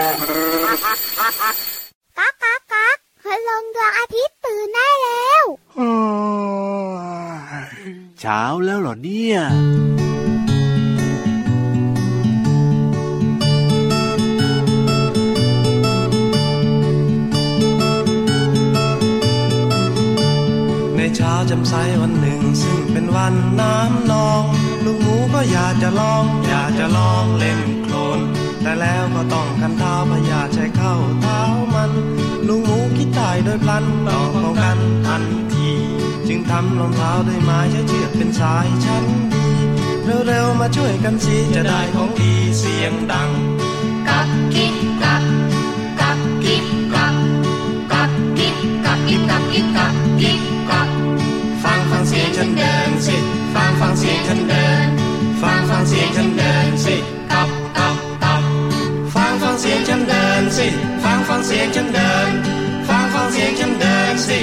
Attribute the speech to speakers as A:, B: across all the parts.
A: ก๊ากก๊ากก๊ากคืลงดวงอาทิตย์ตื่นได้แล้ว
B: เช้าแล้วเหรอเนี่ย
C: ในเช้าจำใสวันหนึ่ง ซึ่งเป็นวันน้ำนอง ลูกหมูก็อยากจะลอง อยากจะลองเล่นโคลน แต่แล้วก็ต้องกันเท้าพยาใช้เข้าเท้ามันลูกหมูคิดตายโดยพลันต้องป้องกันทันที จึงทำรองเท้าด้วยไม้ใช้เชือกเป็นสายชั้นดี เร็วๆมาช่วยกันสิจะได้ของดีเสียงดัง
D: กับกิบกับกับกิบกับกับกิบกับกิบกับกิบกับกิบกับ
C: ฟังฟังเสียงฉันเดินสิ ฟังฟังเสียงฉันเดิน ฟังฟังเสียงฉันเดิน สียงฉันเดินฟังฟังเสียงฉันเดินสิ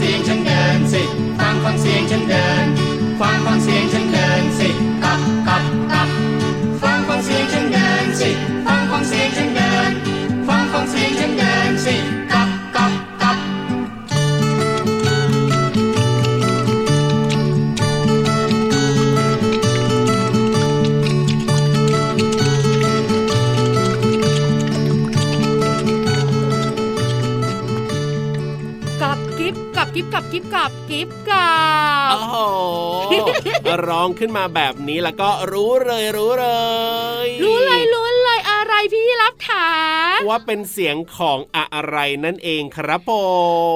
C: เสี
D: ยง
C: ฉันเดินสิ ฟังฟังเสียงฉันเดิน
E: ร้องขึ้นมาแบบนี้แล้วก็รู้เลยรู้เลย
F: รู้เลยรู้เลยอะไรพี่รับถา
E: ว่าเป็นเสียงของอะไรนั่นเองครับผ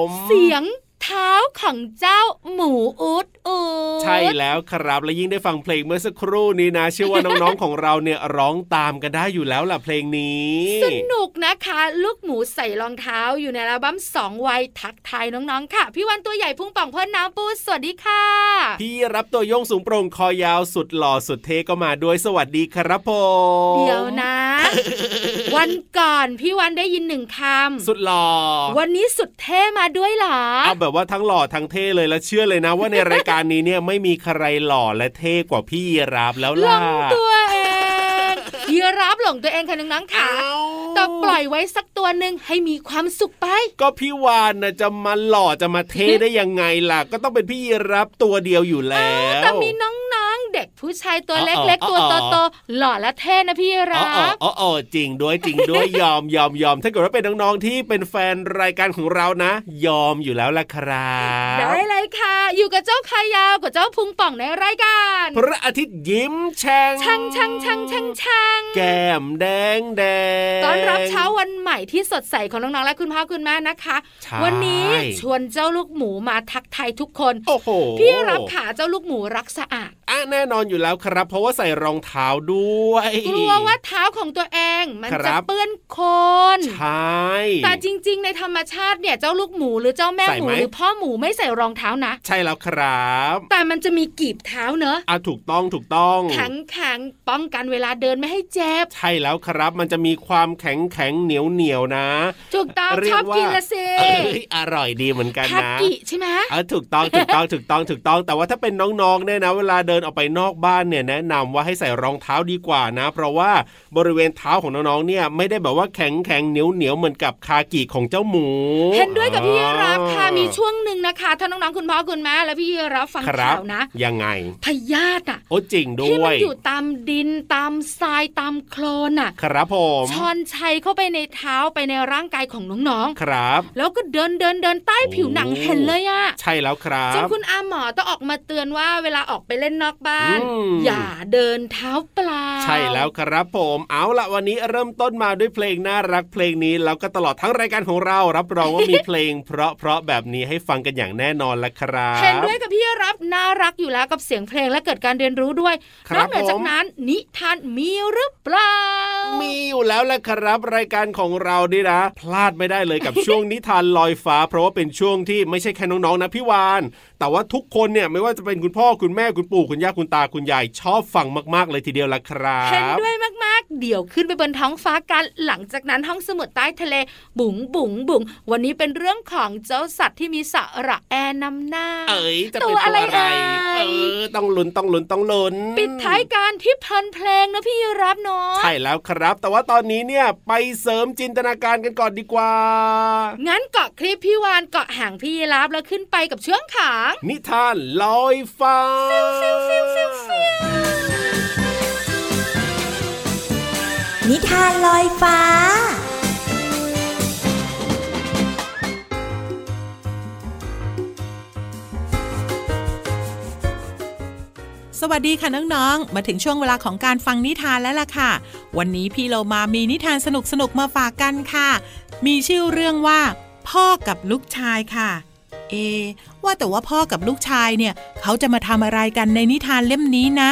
E: ม
F: เสียง เท้าของเจ้าหมูอุดอุด
E: ใช่แล้วครับและยิ่งได้ฟังเพลงเมื่อสักครู่นี้นะ เชื่อว่าน้องๆของเราเนี่ยร้องตามกันได้อยู่แล้วล่ะเพลงนี้
F: สนุกนะคะ ลูกหมูใส่รองเท้าอยู่ในอัลบั้มสองวัยทักทายน้องๆค่ะ พี่วันตัวใหญ่พุ่งป่องพ่นน้ำปูสวัสดีค่ะ
E: พี่รับตัวโยงสูงโปร่งคอยาวสุดหล่อสุดเท่ก็มาด้วยสวัสดีครับผม
F: เดี๋ยวนะ วันก่อนพี่วันได้ยินหนึ่งคำ
E: สุดหล่อ
F: วันนี้สุดเท่มาด้วยเหรอ
E: เอาแบบว่าทั้งหล่อทั้งเท่เลยแล้วเชื่อเลยนะ ว่าในรายการนี้เนี่ยไม่มีใครหล่อและเท่กว่าพี่รับแล้ว
F: หล
E: ล่ะ
F: งตัวเองยีรับหลงตัวเองค่ะน้องๆค่ะ
E: เอ้า
F: แต่ปล่อยไว้สักตัวหนึ่งให้มีความสุขไป
E: ก็พี่วานนะจะมาหล่อจะมาเท่ได้ยังไงล่ะ ก็ต้องเป็นพี่รับตัวเดียวอยู่แล้ว
F: แต่มีน้องๆ เด็กผู้ชายตัว
E: อ๋อ
F: เล็กๆตัว
E: อ๋อ
F: โตๆหล่อและเท่นะพี่
E: อ๋อ
F: รั
E: อ๋อบอ๋ออ๋อจริงด้วยจริงด้วยยอมยอมยอมถ้าเกิดว่าเป็นน้องๆที่เป็นแฟนรายการของเรานะ ยอมอยู่แล้วล่ะครับ
F: ได้เลยค่ะ อยู่กับเจ้าขายาวกับเจ้าพุงป่องในรายการ
E: พระอาทิตย์ยิ้มแฉ่ง
F: ช่างช่างช่างช่างช่าง
E: แก้มแดงแดง
F: ต้อนรับเช้าวันใหม่ที่สดใสของน้องๆและคุณพ่อคุณแม่นะคะ
E: ใช่
F: วันนี้ชวนเจ้าลูกหมูมาทักทายทุกคน
E: โอ้โห
F: พี่รับขาเจ้าลูกหมูรักสะอาด
E: อะแน่นอนอยู่แล้วครับ เพราะว่าใส่รองเท้าด้วย
F: กลัวว่าเท้าของตัวเองมัน
E: ครั
F: จะ
E: บ
F: เปื้อนโคลน
E: ใช่
F: แต่จริง ๆ ในธรรมชาติเนี่ยเจ้าลูกหมูหรือเจ้าแม่
E: ใส่
F: หมู
E: ไหม
F: หรือพ่อหมูไม่ใส่รองเท้านะ
E: ใช่แล้วครับ
F: แต่มันจะมีกีบเท้าเนอะ
E: อะถูกต้องถูกต้อง
F: แข็งแข็งๆป้องกันเวลาเดินไม่ให้เจ็บ
E: ใช่แล้วครับ มันจะมีความแข็งแข็งเหนียวเหนียวๆนะ
F: ถูกต้อง
E: เรี
F: ช
E: ย
F: อบ
E: ว่า
F: กินละสิ
E: เอ้ยอร่อยดีเหมือนกัน
F: คา
E: นะ
F: กิใช่ไหม
E: เออถูกต้องถูกต้องถูกต้องถูกต้อง แต่ว่าถ้าเป็นน้องๆเนี่ยนะ เวลาเดินออกไปนอกบ้านเนี่ยแนะนำว่าให้ใส่รองเท้าดีกว่านะ เพราะว่าบริเวณเท้าของน้องๆเนี่ยไม่ได้แบบว่าแข็งแข็งเหนียวเหนียวๆเหมือนกับคากิของเจ้าหมู
F: เห็นด้วยกับพี่รับค่ะ
E: อ๋อ
F: มีช่วงหนึ่งนะคะถ้าน้องๆคุณพ่อคุณแม่และพี่รับฟัง
E: ครับ
F: ข่าวนะ
E: ยังไง
F: พยาธิอะ
E: โอ้จริงด้
F: ที่
E: ว
F: มัน
E: ย
F: อยู่ตามดินตามทรายตามโคลนอะ
E: ครับผม
F: ชอนชัยเข้าไปในเท้าไปในร่างกายของน้อง
E: ครับ
F: ๆแล้วก็เดินเดินเดินใต้ผิวหนัง
E: โอ้
F: เห็นเลยอะ
E: ใช่แล้วครั
F: จน
E: บ
F: คุณอาหมอต้องออกมาเตือนว่าเวลาออกไปเล่นนอกบ้าน
E: อืม
F: อย่าเดินเท้าเปล่า
E: ใช่แล้วครับผม เอาละวันนี้เริ่มต้นมาด้วยเพลงน่ารักเพลงนี้แล้วก็ตลอดทั้งรายการของเรารับรองว่ามีเพลง เพราะๆแบบนี้ให้ฟังกันอย่างแน่นอนละครับ
F: เห็นด้วยกับพี่รับน่ารักอยู่แล้วกับเสียงเพลงและเกิดการเรียนรู้ด้วย
E: คนรั
F: อบกเหนือจาก
E: ผม
F: นั้นนิทานมีหรือเปล่า
E: มีอยู่แล้วแหละครับ รายการของเรานี่นะ พลาดไม่ได้เลยกับช่วงนิทานลอยฟ้า เพราะว่าเป็นช่วงที่ไม่ใช่แค่น้องๆนะพี่วาน แต่ว่าทุกคนเนี่ยไม่ว่าจะเป็นคุณพ่อคุณแม่คุณปู่คุณย่าคุณณตาคุณยายชอบฟังมาก ๆ เลยทีเดียวละครั
F: เห็น
E: บ
F: ด้วยมาก เดี๋ยวขึ้นไปบนท้องฟ้ากัน หลังจากนั้นห้องสมุดใต้ทะเล บุ๋งบุ๋งบุ๋งวันนี้เป็นเรื่องของเจ้าสัตว์ที่มีสระแอร์นำหน้า
E: เอ๋ยจะ
F: ตั
E: เป็น
F: ว
E: ตัว
F: อะไร
E: อะไร
F: เอ่
E: เอยอต้องลุ้นต้องลุ้นต้องลุ้น
F: ปิดท้ายการที่เพลินเพลงนะพี่รับเนาะ
E: ใช่แล้วครับ แต่ว่าตอนนี้เนี่ยไปเสริมจินตนาการกันก่อนดีกว่า
F: งั้นเกาะคลิปพี่วานเกาะหางพี่รับแล้วขึ้นไปกับเชื่องขาง
E: นิทานลอยฟ้า
G: นิทานลอยฟ้า
H: สวัสดีค่ะน้องๆ มาถึงช่วงเวลาของการฟังนิทานแล้วล่ะค่ะ วันนี้พี่เรามามีนิทานสนุกๆ มาฝากกันค่ะ มีชื่อเรื่องว่า พ่อกับลูกชายค่ะ เอ ว่าแต่ว่าพ่อกับลูกชายเนี่ย เขาจะมาทำอะไรกันในนิทานเล่มนี้นะ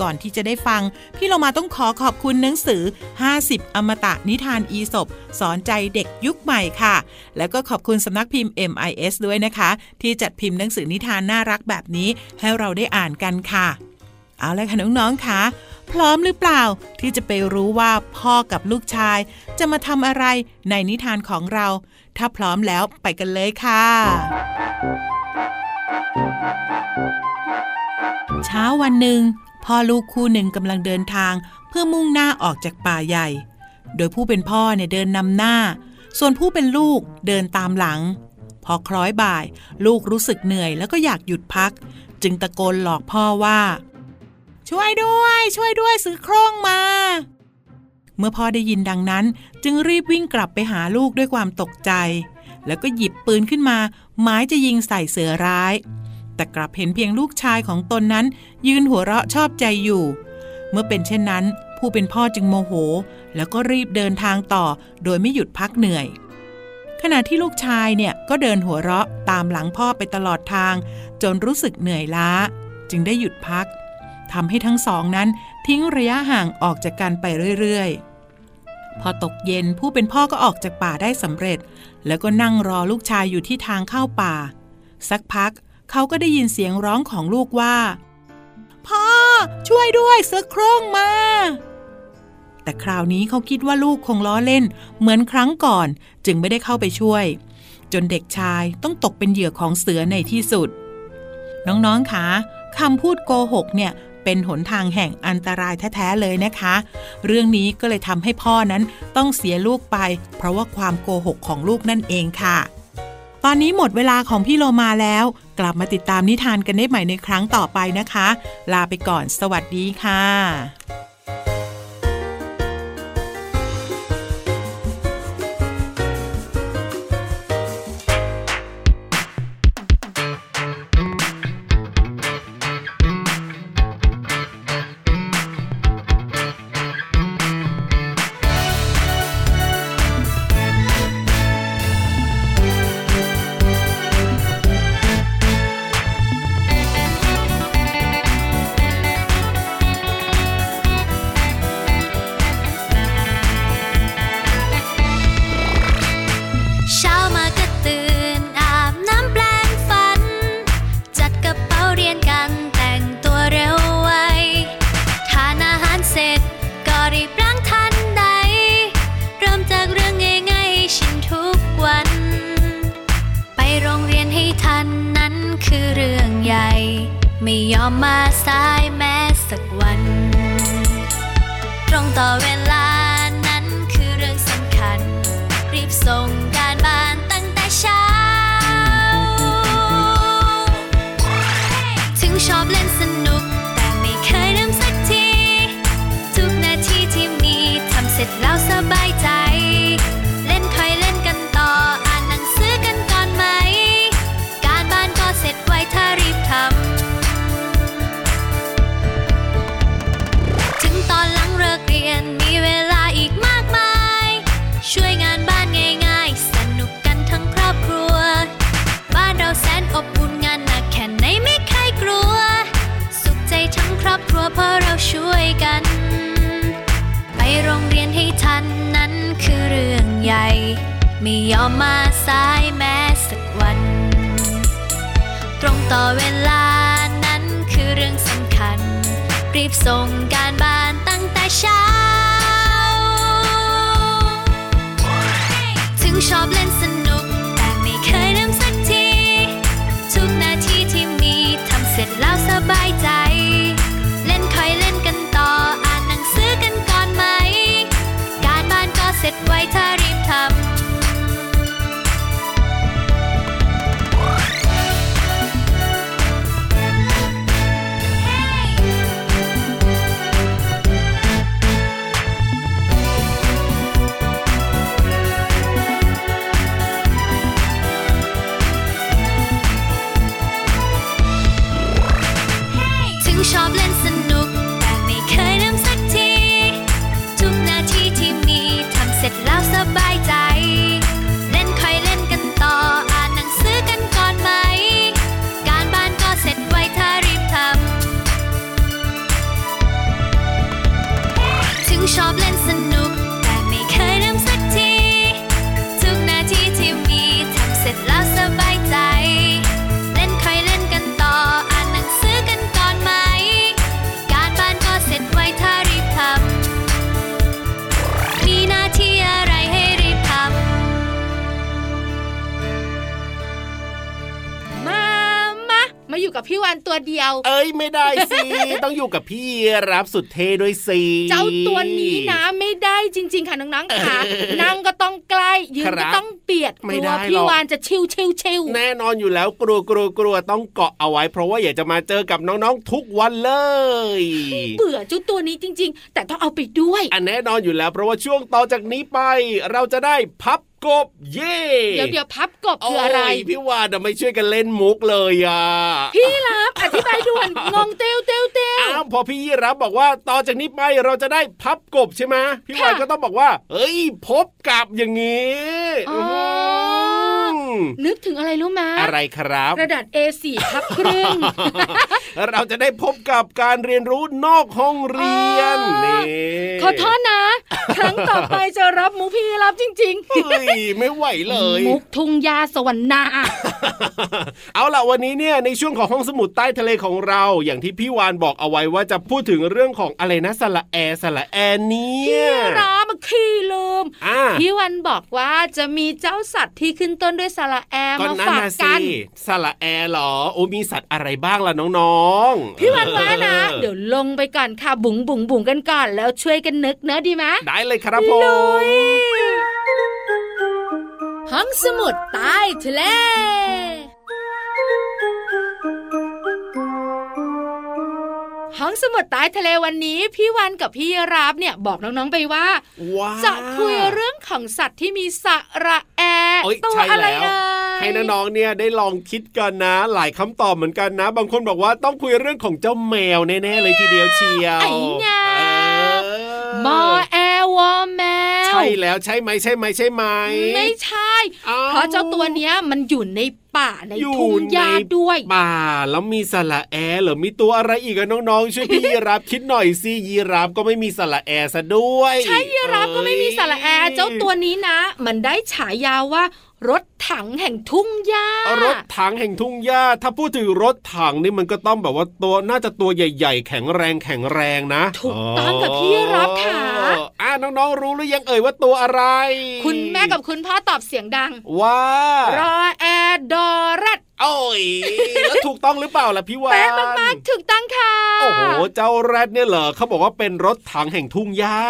H: ก่อนที่จะได้ฟัง พี่เรามาต้องขอขอบคุณหนังสือ 50 อมตะนิทานอีสบสอนใจเด็กยุคใหม่ค่ะ แล้วก็ขอบคุณสำนักพิมพ์ MIS ด้วยนะคะ ที่จัดพิมพ์หนังสือนิทานน่ารักแบบนี้ ให้เราได้อ่านกันค่ะ เอาละค่ะน้องๆค่ะพร้อมหรือเปล่าที่จะไปรู้ว่าพ่อกับลูกชาย จะมาทำอะไรในนิทานของเรา ถ้าพร้อมแล้วไปกันเลยค่ะ เช้าวันหนึ่ง พ่อลูกคู่หนึ่งกำลังเดินทางเพื่อมุ่งหน้าออกจากป่าใหญ่ โดยผู้เป็นพ่อเนี่ยเดินนำหน้า ส่วนผู้เป็นลูกเดินตามหลัง พอคล้อยบ่าย ลูกรู้สึกเหนื่อยแล้วก็อยากหยุดพัก จึงตะโกนหลอกพ่อว่า ช่วยด้วย ช่วยด้วยซื้อโคร่งมา เมื่อพ่อได้ยินดังนั้น จึงรีบวิ่งกลับไปหาลูกด้วยความตกใจ แล้วก็หยิบปืนขึ้นมา หมายจะยิงใส่เสือร้าย แต่กลับเห็นเพียงลูกชายของตนนั้น ยืนหัวเราะชอบใจอยู่ เมื่อเป็นเช่นนั้น ผู้เป็นพ่อจึงโมโห แล้วก็รีบเดินทางต่อ โดยไม่หยุดพักเหนื่อย ขณะที่ลูกชายเนี่ยก็เดินหัวเราะตามหลังพ่อไปตลอดทาง จนรู้สึกเหนื่อยล้า จึงได้หยุดพักทำให้ทั้งสองนั้นทิ้งระยะห่างออกจากกันไปเรื่อยๆ พอตกเย็นผู้เป็นพ่อก็ออกจากป่าได้สำเร็จ แล้วก็นั่งรอลูกชายอยู่ที่ทางเข้าป่า สักพัก เขาก็ได้ยินเสียงร้องของลูกว่า พ่อ ช่วยด้วยเสือโคร่งมา แต่คราวนี้เขาคิดว่าลูกคงล้อเล่น เหมือนครั้งก่อน จึงไม่ได้เข้าไปช่วย จนเด็กชายต้องตกเป็นเหยื่อของเสือในที่สุด น้องๆคะคำพูดโกหกเนี่ยเป็นหนทางแห่งอันตรายแท้ๆเลยนะคะ เรื่องนี้ก็เลยทำให้พ่อนั้นต้องเสียลูกไป เพราะว่าความโกหกของลูกนั่นเองค่ะ ตอนนี้หมดเวลาของพี่โลมาแล้ว กลับมาติดตามนิทานกันได้ใหม่ในครั้งต่อไปนะคะ ลาไปก่อน สวัสดีค่ะำ
I: ถึ
F: วันตัวเดียว
E: เอ้ยไม่ได้สิ ต้องอยู่กับพี่รับสุดเท่ด้วยสิ
F: เจ้าตัวนี้นะไม่ได้จริง ๆ ค่ะน้องๆค่ะ นั่งก็ต้องใกล้ ยืน
E: ครั
F: ก็
E: บ
F: ต้องเบียด
E: ไม่
F: กลั
E: ได้
F: ว
E: หรอก
F: พี่วานจะชิวชิวชิว
E: แน่นอนอยู่แล้วกลัวกลัวกลัวต้องเกาะเอาไว้ เพราะว่าอยากจะมาเจอกับน้องๆทุกวันเลย
F: เบื่อเจ้าตัวนี้จริง ๆ แต่ต้องเอาไปด้วย
E: อันแน่นอนอยู่แล้วเพราะว่าช่วงต่อจากนี้ไป เราจะได้พับ กบเย่
F: เดี๋ยวเดี๋ยวพับกบคืออะไร
E: โยพี่วานทำไม่ช่วยกันเล่นมุกเลยอะ
F: พี่รับอธิบายด่วนงงเต้วเต้วเต้ว
E: อ้าวพอพี่ยีรับบอกว่าต่อจากนี้ไปเราจะได้พับกบใช่ไหมพี่วาน
F: ค่ะ
E: ก็ต้องบอกว่า เฮ้ยพบกับอย่างนี้
F: อ๋อ
E: ม
F: นึกถึงอะไรรู้ไหม
E: อะไรครับ
F: กระดาษ A4 พับครึ่ง
E: เราจะได้พบกับการเรียนรู้นอกห้องเรียน
F: อ๋อ
E: นี่
F: ขอโทษนะ ครั้งต่อไปจะรับมุกพี่รับจริง
E: เฮ้ยไม่ไหวเลย
F: มุกทุ่งยาสวรรค์นา
E: เอาล่ะวันนี้เนี่ยในช่วงของห้องสมุดใต้ทะเลของเรา อย่างที่พี่วานบอกเอาไว้ว่าจะพูดถึงเรื่องของอะไรนะสละแอสละแอเนี่
F: พี่
E: ย
F: รับมาขี้ลืม
E: อ่า
F: พี่วันบอกว่าจะมีเจ้าสัตว์ที่ขึ้นต้นด้วยสระแอ
E: ก็
F: มา
E: นั่น
F: ฝาก
E: นะ
F: กั
E: สิ
F: น
E: สละแอเหรอโอ้มีสัตว์อะไรบ้างล่ะน้องๆ
F: พี่วันว่านะ
E: ออ
F: เดี๋ยวลงไปก่อนค่ะบุ๋งบุ๋งบุ๋งกันก่อนแล้วช่วยกันนึกเนอะดีไหม
E: ได้เลยครับผม
F: ห้องสมุดใต้ทะเล สมุดใต้ทะเลวันนี้ พี่วันกับพี่รับเนี่ยบอกน้องๆไปว่า
E: ว้าว
F: จะคุยเรื่องของสัตว์ที่มีสระแอ
E: เอ้ย
F: ตัว
E: ใช่
F: อะไร
E: แล้ว
F: เอ่ย
E: ให้น้องๆเนี่ยได้ลองคิดกันนะ หลายคำตอบเหมือนกันนะ บางคนบอกว่าต้องคุยเรื่องของเจ้าแมวแน่ๆเลยทีเดียวเชียว
F: ไอ้งา
E: เออ
F: มอแอ วอแมว
E: ใช่แล้วใช่ไหมใช่ไหมใช่ไหม
F: ไม่ใช่
E: อ้าว
F: เพราะเจ้าตัวเนี้ยมันอยู่ในป่าใน
E: อยู่
F: ทุ่งหญ้า
E: ใน
F: ด้วย
E: ป่าแล้วมีสระแอเหรอมีตัวอะไรอีกอะน้องๆช่วยพี่ยีรับคิดหน่อยสิยีรับก็ไม่มีสระแอซะด้วย
F: ใช่ยีรับก็ไม่มีสระแอร์เจ้าตัวนี้นะ มันได้ฉายาว่ารถถังแห่งทุ่งหญ้า ร
E: ถถังแห่งทุ่งหญ้า ถ้าพูดถึงรถถังนี่มันก็ต้องแบบว่าตัวน่าจะตัวใหญ่ ๆ แข็งแรงแข็งแรงนะ
F: ถูกต้องกับพี่รับค่ะ
E: อ๋ออ่า น้องๆรู้หรือยังเอ่ยว่าตัวอะไร
F: คุณแม่กับคุณพ่อตอบเสียงดัง
E: ว่า
F: รอแอดอรัด
E: โอ้ยแล้วถูกต้องหรือเปล่าล่ะพี่วาน
F: เป๊ะมากๆถูกต้องค่ะ
E: โอ้โห เจ้าแรดเนี่ยเหรอเขาบอกว่าเป็นรถถังแห่งทุ่งหญ้า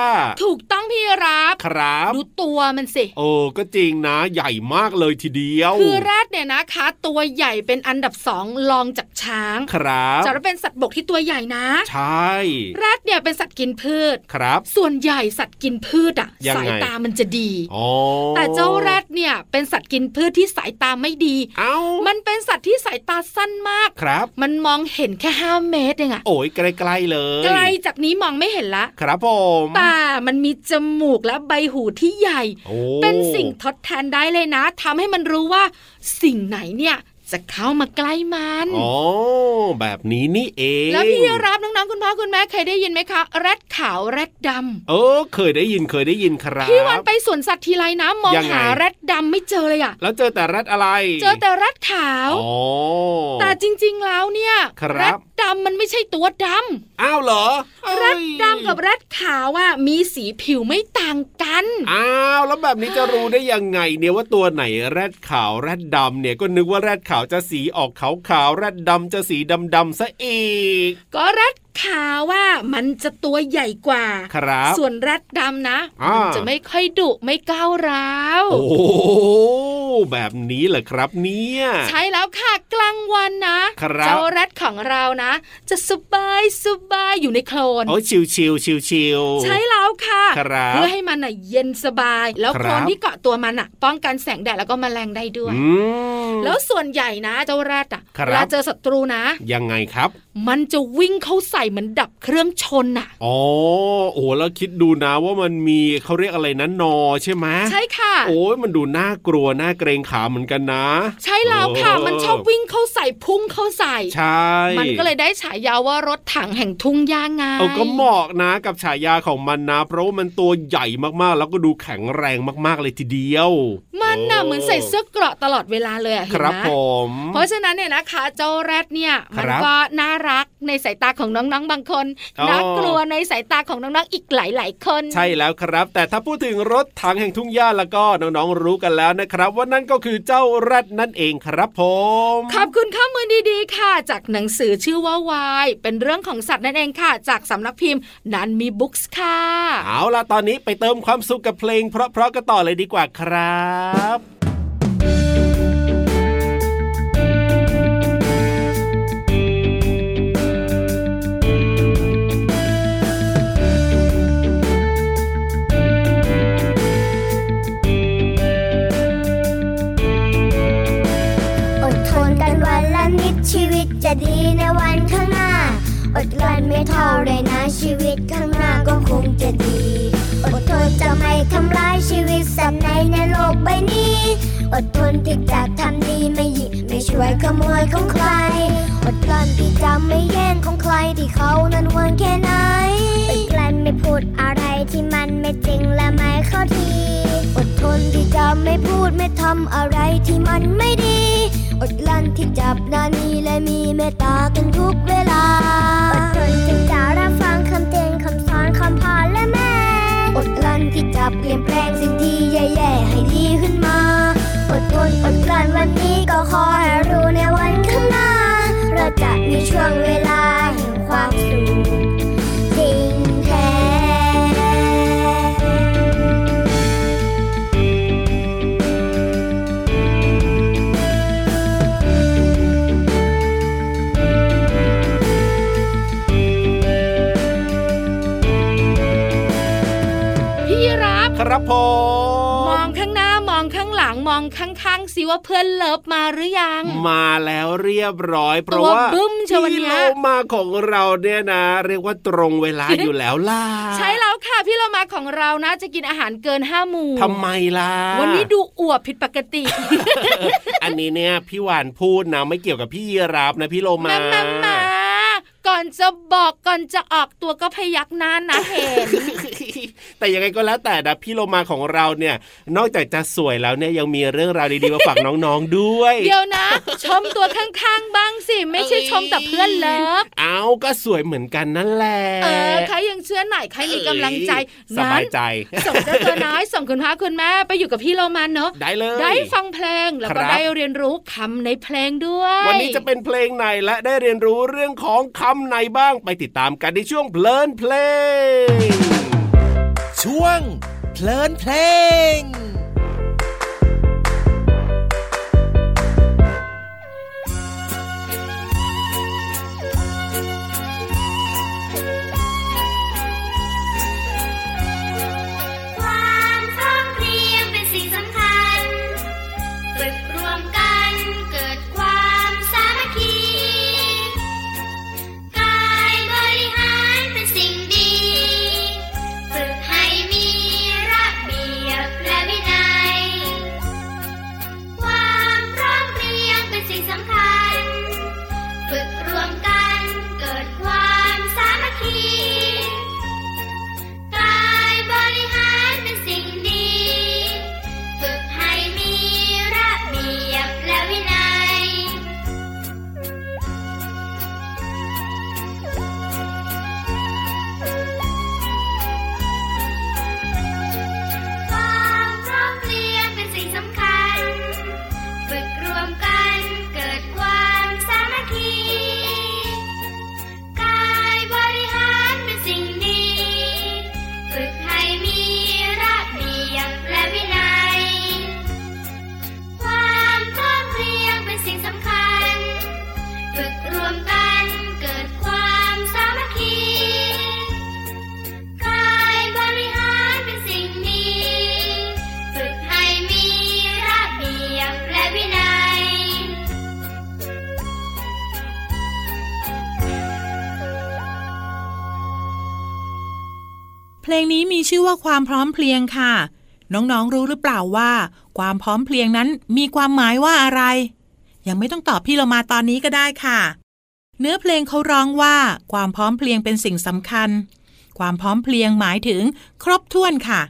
F: ถูกต้องพี่รับ
E: ครับ
F: ดูตัวมันสิ
E: โอ้ก็จริงนะ ใหญ่มากเลยทีเดียว
F: คือแรดเนี่ยนะคะ ตัวใหญ่เป็นอันดับสองรองจากช้าง
E: ครับ
F: จะเป็นสัตว์บกที่ตัวใหญ่นะ
E: ใช่
F: แรดเนี่ยเป็นสัตว์กินพืช
E: ครับ
F: ส่วนใหญ่สัตว์กินพืชอะ
E: ยังไง
F: สายตามันจะดี
E: อ๋อ
F: แต่เจ้าแรดเนี่ยเป็นสัตว์กินพืชที่สายตาไม่ดี
E: เอ้า
F: มันเป็นสัตว์ที่สายตาสั้นมาก
E: ครับ
F: มันมองเห็นแค่ห้าเมตรเองอะ
E: โอ้ยใกล้ๆเลย
F: ไกลจากนี้มองไม่เห็นละ
E: ครับผม
F: แต่มันมีจมูกและใบหูที่ใหญ่
E: โอ้
F: เป็นสิ่งทดแทนได้เลยนะทำให้มันรู้ว่าสิ่งไหนเนี่ย จะเข้ามาใกล้มัน
E: อ๋อแบบนี้นี่เอง
F: แล้วพี่รับน้องๆคุณพ่อคุณแม่เคยได้ยินไหมคะแรดขาวแรดดำ
E: เออเคยได้ยินเคยได้ยินครับ
F: พี่วันไปสวนสัตว์ทีไรนะมอง
E: ยังไง
F: หาแรดดำไม่เจอเลยอะ
E: แล้วเจอแต่แรดอะไร
F: เจอแต่แรดขาว
E: อ๋อ
F: แต่จริงๆแล้วเนี่ย
E: ครับ
F: แรดดำมันไม่ใช่ตัวดำ
E: อ้าวเหรอ
F: แรดดำกับแรดขาวอะมีสีผิวไม่ต่างกัน
E: อ้าวแล้วแบบนี้จะรู้ได้ยังไงเนี่ยว่าตัวไหนแรดขาวแรดดำเนี่ยก็นึกว่าแรดขาวาวจะสีออกขาวขาวแรดดำจะสีดำดำซะอีก
F: ก็แรด ขาวว่ามันจะตัวใหญ่กว่า
E: ครับ
F: ส่วนแรดดำนะ
E: อ่ามั
F: มันจะไม่ค่อยดุไม่ก้าวร้าว
E: โอ้โหแบบนี้เหรอครับเนี่ย
F: ใช่แล้วค่ะกลางวันนะครับเจ้าแรดของเรานะ จะสบายสบายอยู่ในโคลน
E: โอ้ชิวชิวชิวชิวๆ
F: ใช่แล้วค่ะ
E: ครับ
F: เพื่อให้มันน่ะเย็นสบาย แล้ว
E: ครับ
F: โคลนที่เกาะตัวมันอะ ป้องกันแสงแดดแล้วก็แมลงได้ด้วย
E: อืม
F: แล้วส่วนใหญ่นะเจ้าแรดอะ
E: ครับ
F: เวลาเจอศัตรูนะ
E: ยังไงครับ
F: มันจะวิ่งเข้าใส่เหมือนดับเครื่องชนน่ะ
E: อ๋อ โอ้โหแล้วคิดดูนะว่ามันมีเขาเรียกอะไรนะนอใช่ไหม
F: ใช่ค่ะ
E: โอ้ยมันดูน่ากลัวน่าเกรงขาเหมือนกันนะ
F: ใช่แล้วค่ะ
E: เออ
F: มันชอบวิ่งเข้าใส่พุ่งเข้าใส่
E: ใช่
F: มันก็เลยได้ฉายาว่ารถถังแห่งทุ่งหญ้าไง
E: เอาก็เหมาะนะกับฉายาของมันนะ เพราะว่ามันตัวใหญ่มากๆ แล้วก็ดูแข็งแรงมากๆเลยทีเดียว
F: มันน่ะ
E: โอ้
F: เหมือนใส่เสื้อเกราะตลอดเวลาเลยอะ
E: ค
F: เห็น
E: รับ
F: ไหม
E: ผม
F: เพราะฉะนั้นเนี่ยนะคะเจ้าแรดเนี่ย
E: ครั
F: มั
E: บ
F: นก็น่ารักในสายตาของน้องๆบางคน
E: อ๋อ
F: น่ากลัวในสายตาของน้องๆอีกหลาย ๆ คน
E: ใช่แล้วครับ แต่ถ้าพูดถึงรถถังแห่งทุ่งหญ้าแล้วก็น้องๆรู้กันแล้วนะครับ ว่านั่นก็คือเจ้าแรดนั่นเองครับผม
F: ขอบคุณข้อมูลดีๆ ค่ะ จากหนังสือชื่อว่าวายเป็นเรื่องของสัตว์นั่นเองค่ะ จากสำนักพิมพ์นันมีบุ๊กส์ค่ะ
E: เอาล่ะตอนนี้ไปเติมความสุขกับเพลง เพราะๆกันต่อเลยดีกว่าครับ
A: จะดีในวันข้างหน้า อดกลั้นไม่ท้อเลยนะชีวิตข้างหน้าก็คงจะดี อดทนจะไม่ทำร้ายชีวิตสัตว์ในในโลกใบนี้ อดทนที่จะทำดีไม่หยิบไม่ช่วยขโมยของใคร อดกลั้นที่จะไม่แย่งของใครที่เขานั้นหวงแค่ไหนอดกลั้นไม่พูดอะไรที่มันไม่จริงและไม่เข้าทีอดทนที่จะไม่พูดไม่ทำอะไรที่มันไม่ดี อดกลั้นที่จับนานีและมีเมตตากันทุกเวลา อดทนที่จะรับฟังคำเตือนคำสอนคำพาและแม่ อดกลั้นที่จะเปลี่ยนแปลงสิ่งที่แย่ๆให้ดีขึ้นมา อดทนอดกลั้นวันนี้ก็ขอให้รู้ เราจะมีช่วงเวลาแห่งความสุขจริงแท้
F: พี่รับ
E: ครับผม
F: มองข้างๆสิว่าเพื่อนเลิฟมาหรือยัง
E: มาแล้วเรียบร้อย เพราะ
F: ตัว
E: ว่า
F: บึ้มเชียววัน
E: พี่
F: เนี้
E: โล
F: ย
E: มาของเราเนี่ยนะ เรียกว่าตรงเวลาอยู่แล้วล่ะ
F: ใช่แล้วค่ะพี่เรามาของเรานะ จะกินอาหารเกินห้าหมู่
E: ทำไมล่ะ
F: วันนี้ดูอวบผิดปกติ
E: อันนี้เนี่ยพี่หวานพูดนะไม่เกี่ยวกับพี่ยีราฟนะพี่โลมา
F: มามามาก่ อนก่อนจะบอกก่อนจะออกตัวก็พยักหน้านะเห็น
E: แต่ยังไงก็แล้วแต่นะพี่โลมาของเราเนี่ย นอกจากจะสวยแล้วเนี่ยยังมีเรื่องราวดีๆมาฝากน้องๆด้วย
F: เดี๋ยวนะ ชมตัวข้างๆบ้างสิ ไม่ใช่ชมแต่เพื่อนเลิฟ
E: เอาก็สวยเหมือนกันนั่นแหละ
F: เออใครยังเชื่อหน่อยใครมีกำลังใจ
E: สบายใจ
F: ส่งเจ้าตัวน้อยส่งคุณพ่อคุณแม่ไปอยู่กับพี่โลมาเนอะ
E: ได้เลย
F: ได้ฟังเพลงแล้ว
E: ครั
F: ก็
E: บ
F: ได้เรียนรู้คำในเพลงด้วย
E: วันนี้จะเป็นเพลงไหนและได้เรียนรู้เรื่องของคำไหนบ้างไปติดตามกันในช่วงเพลินเพลง
J: ช่วงเพลินเพลง
D: เพลงนี้มี
H: ชื่อว่าความพร้อมเพรียงค่ะ น้องๆรู้หรือเปล่าว่า ความพร้อมเพรียงนั้นมีความหมายว่าอะไร ยังไม่ต้องตอบพี่เรามาตอนนี้ก็ได้ค่ะ เนื้อเพลงเขาร้องว่า ความพร้อมเพรียงเป็นสิ่งสำคัญ ความพร้อมเพรียงหมายถึง ครบถ้วนค่ะ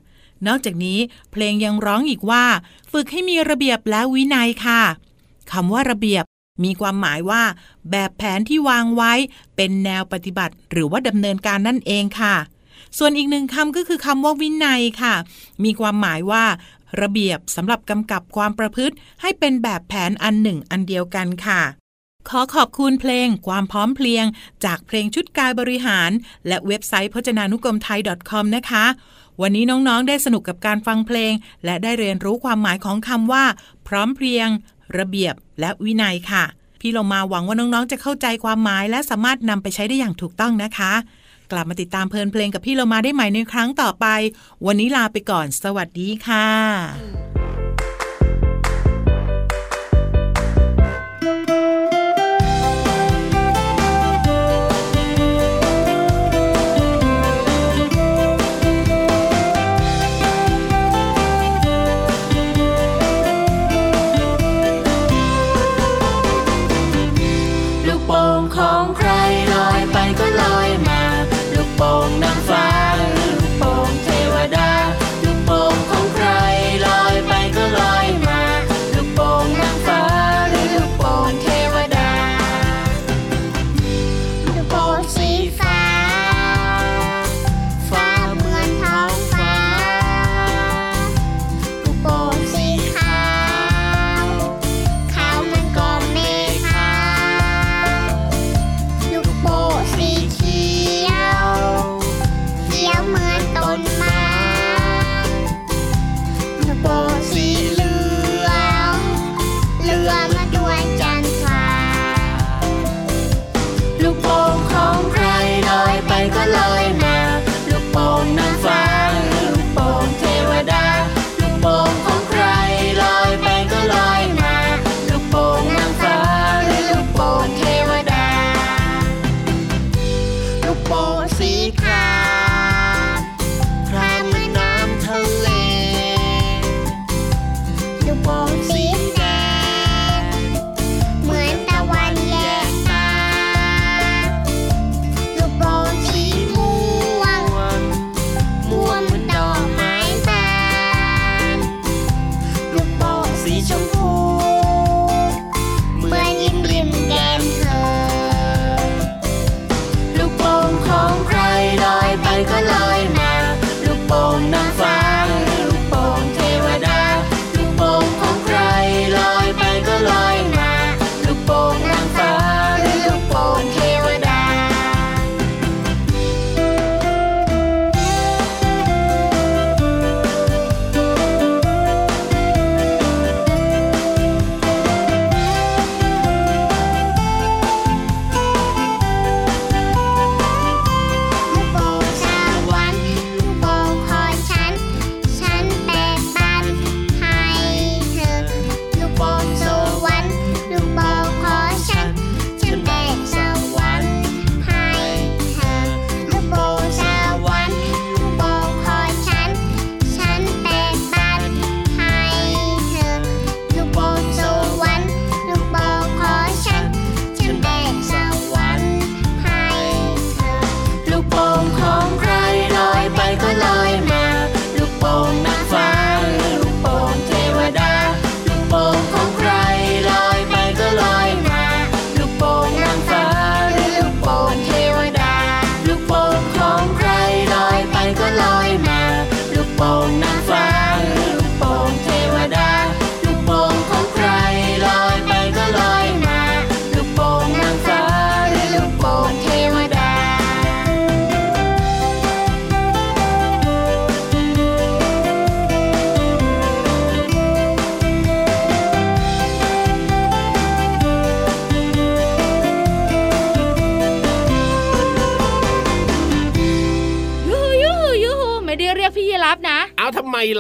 H: นอกจากนี้เพลงยังร้องอีกว่า ฝึกให้มีระเบียบและวินัยค่ะคำว่าระเบียบมีความหมายว่า แบบแผนที่วางไว้เป็นแนวปฏิบัติ หรือว่าดำเนินการนั่นเองค่ะ ส่วนอีกหนึ่งคำก็คือคำว่าวินัยค่ะ มีความหมายว่าระเบียบสำหรับกำกับความประพฤติ ให้เป็นแบบแผนอันหนึ่งอันเดียวกันค่ะ ขอขอบคุณเพลงความพร้อมเพรียง จากเพลงชุดกายบริหาร และเว็บไซต์พจนานุกรมไทย .com นะคะ วันนี้น้องๆ ได้สนุกกับการฟังเพลง และได้เรียนรู้ความหมายของคำว่า พร้อมเพรียง ระเบียบ และวินัยค่ะ พี่เรามาหวังว่าน้องๆ จะเข้าใจความหมาย และสามารถนำไปใช้ได้อย่างถูกต้องนะคะ กลับมาติดตามเพลินเพลงกับพี่เรามาได้ใหม่ในครั้งต่อไป วันนี้ลาไปก่อน สวัสดีค่ะ
K: สีขาว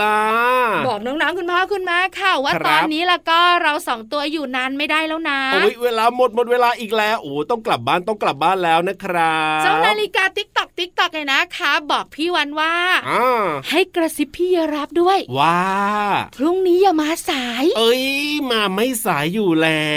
K: ล่ะ
F: อกน้องๆคุณพ่อคุณแม่ค่ะว่า
E: ครับ
F: ตอนนี้แล้วก็เราสองตัวอยู่นานไม่ได้แล้วนะ
E: โอ้ยเวลาหมดหมดเวลาอีกแล้วโอ้ต้องกลับบ้านต้องกลับบ้านแล้วนะครับ
F: เจ้านาฬิกาติ๊กตอกติ๊กตอกเลยนะคะ บอกพี่วันว่า
E: อ่า
F: ให้กระซิบพี่ยีรับด้วย
E: ว่า
F: พรุ่งนี้อย่ามาสาย
E: เอ้ยมาไม่สายอยู่แล้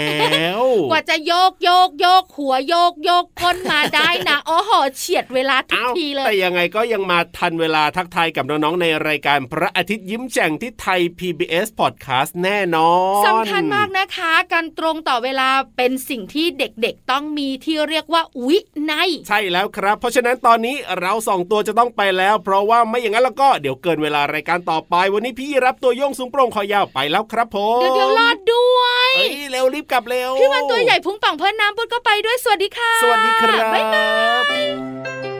E: ว
F: กว่าจะโยกโยกโยกหัวโยกโยกก้นมาได้นะโอ้โหเฉียดเวลาทุก
E: เอ้า
F: ทีเล
E: แต่
F: ย
E: ยังไงก็ยังมาทันเวลาทักทายกับน้องๆในรายการพระอาทิตย์ยิ้มแฉ่งที่ไทย PBS Podcast แน่นอน
F: สำคัญมากนะคะ การตรงต่อเวลาเป็นสิ่งที่เด็กๆต้องมีที่เรียกว่าวินัย
E: ใช่แล้วครับ เพราะฉะนั้นตอนนี้เราสองตัวจะต้องไปแล้ว เพราะว่าไม่อย่างนั้นแล้วก็เดี๋ยวเกินเวลารายการต่อไป วันนี้พี่รับตัวโยงสูงโปร่งคอยาวไปแล้วครับผม
F: เดี๋ยวเดี๋ยวรอดด้วย
E: เอ้ยเร็วรีบกลับเร็ว
F: พี่วันตัวใหญ่พุงป่องเพิ่นน้ำพุดก็ไปด้วยสวัสดีค่ะ
E: สวัสดีครับ
F: บ๊ายบาย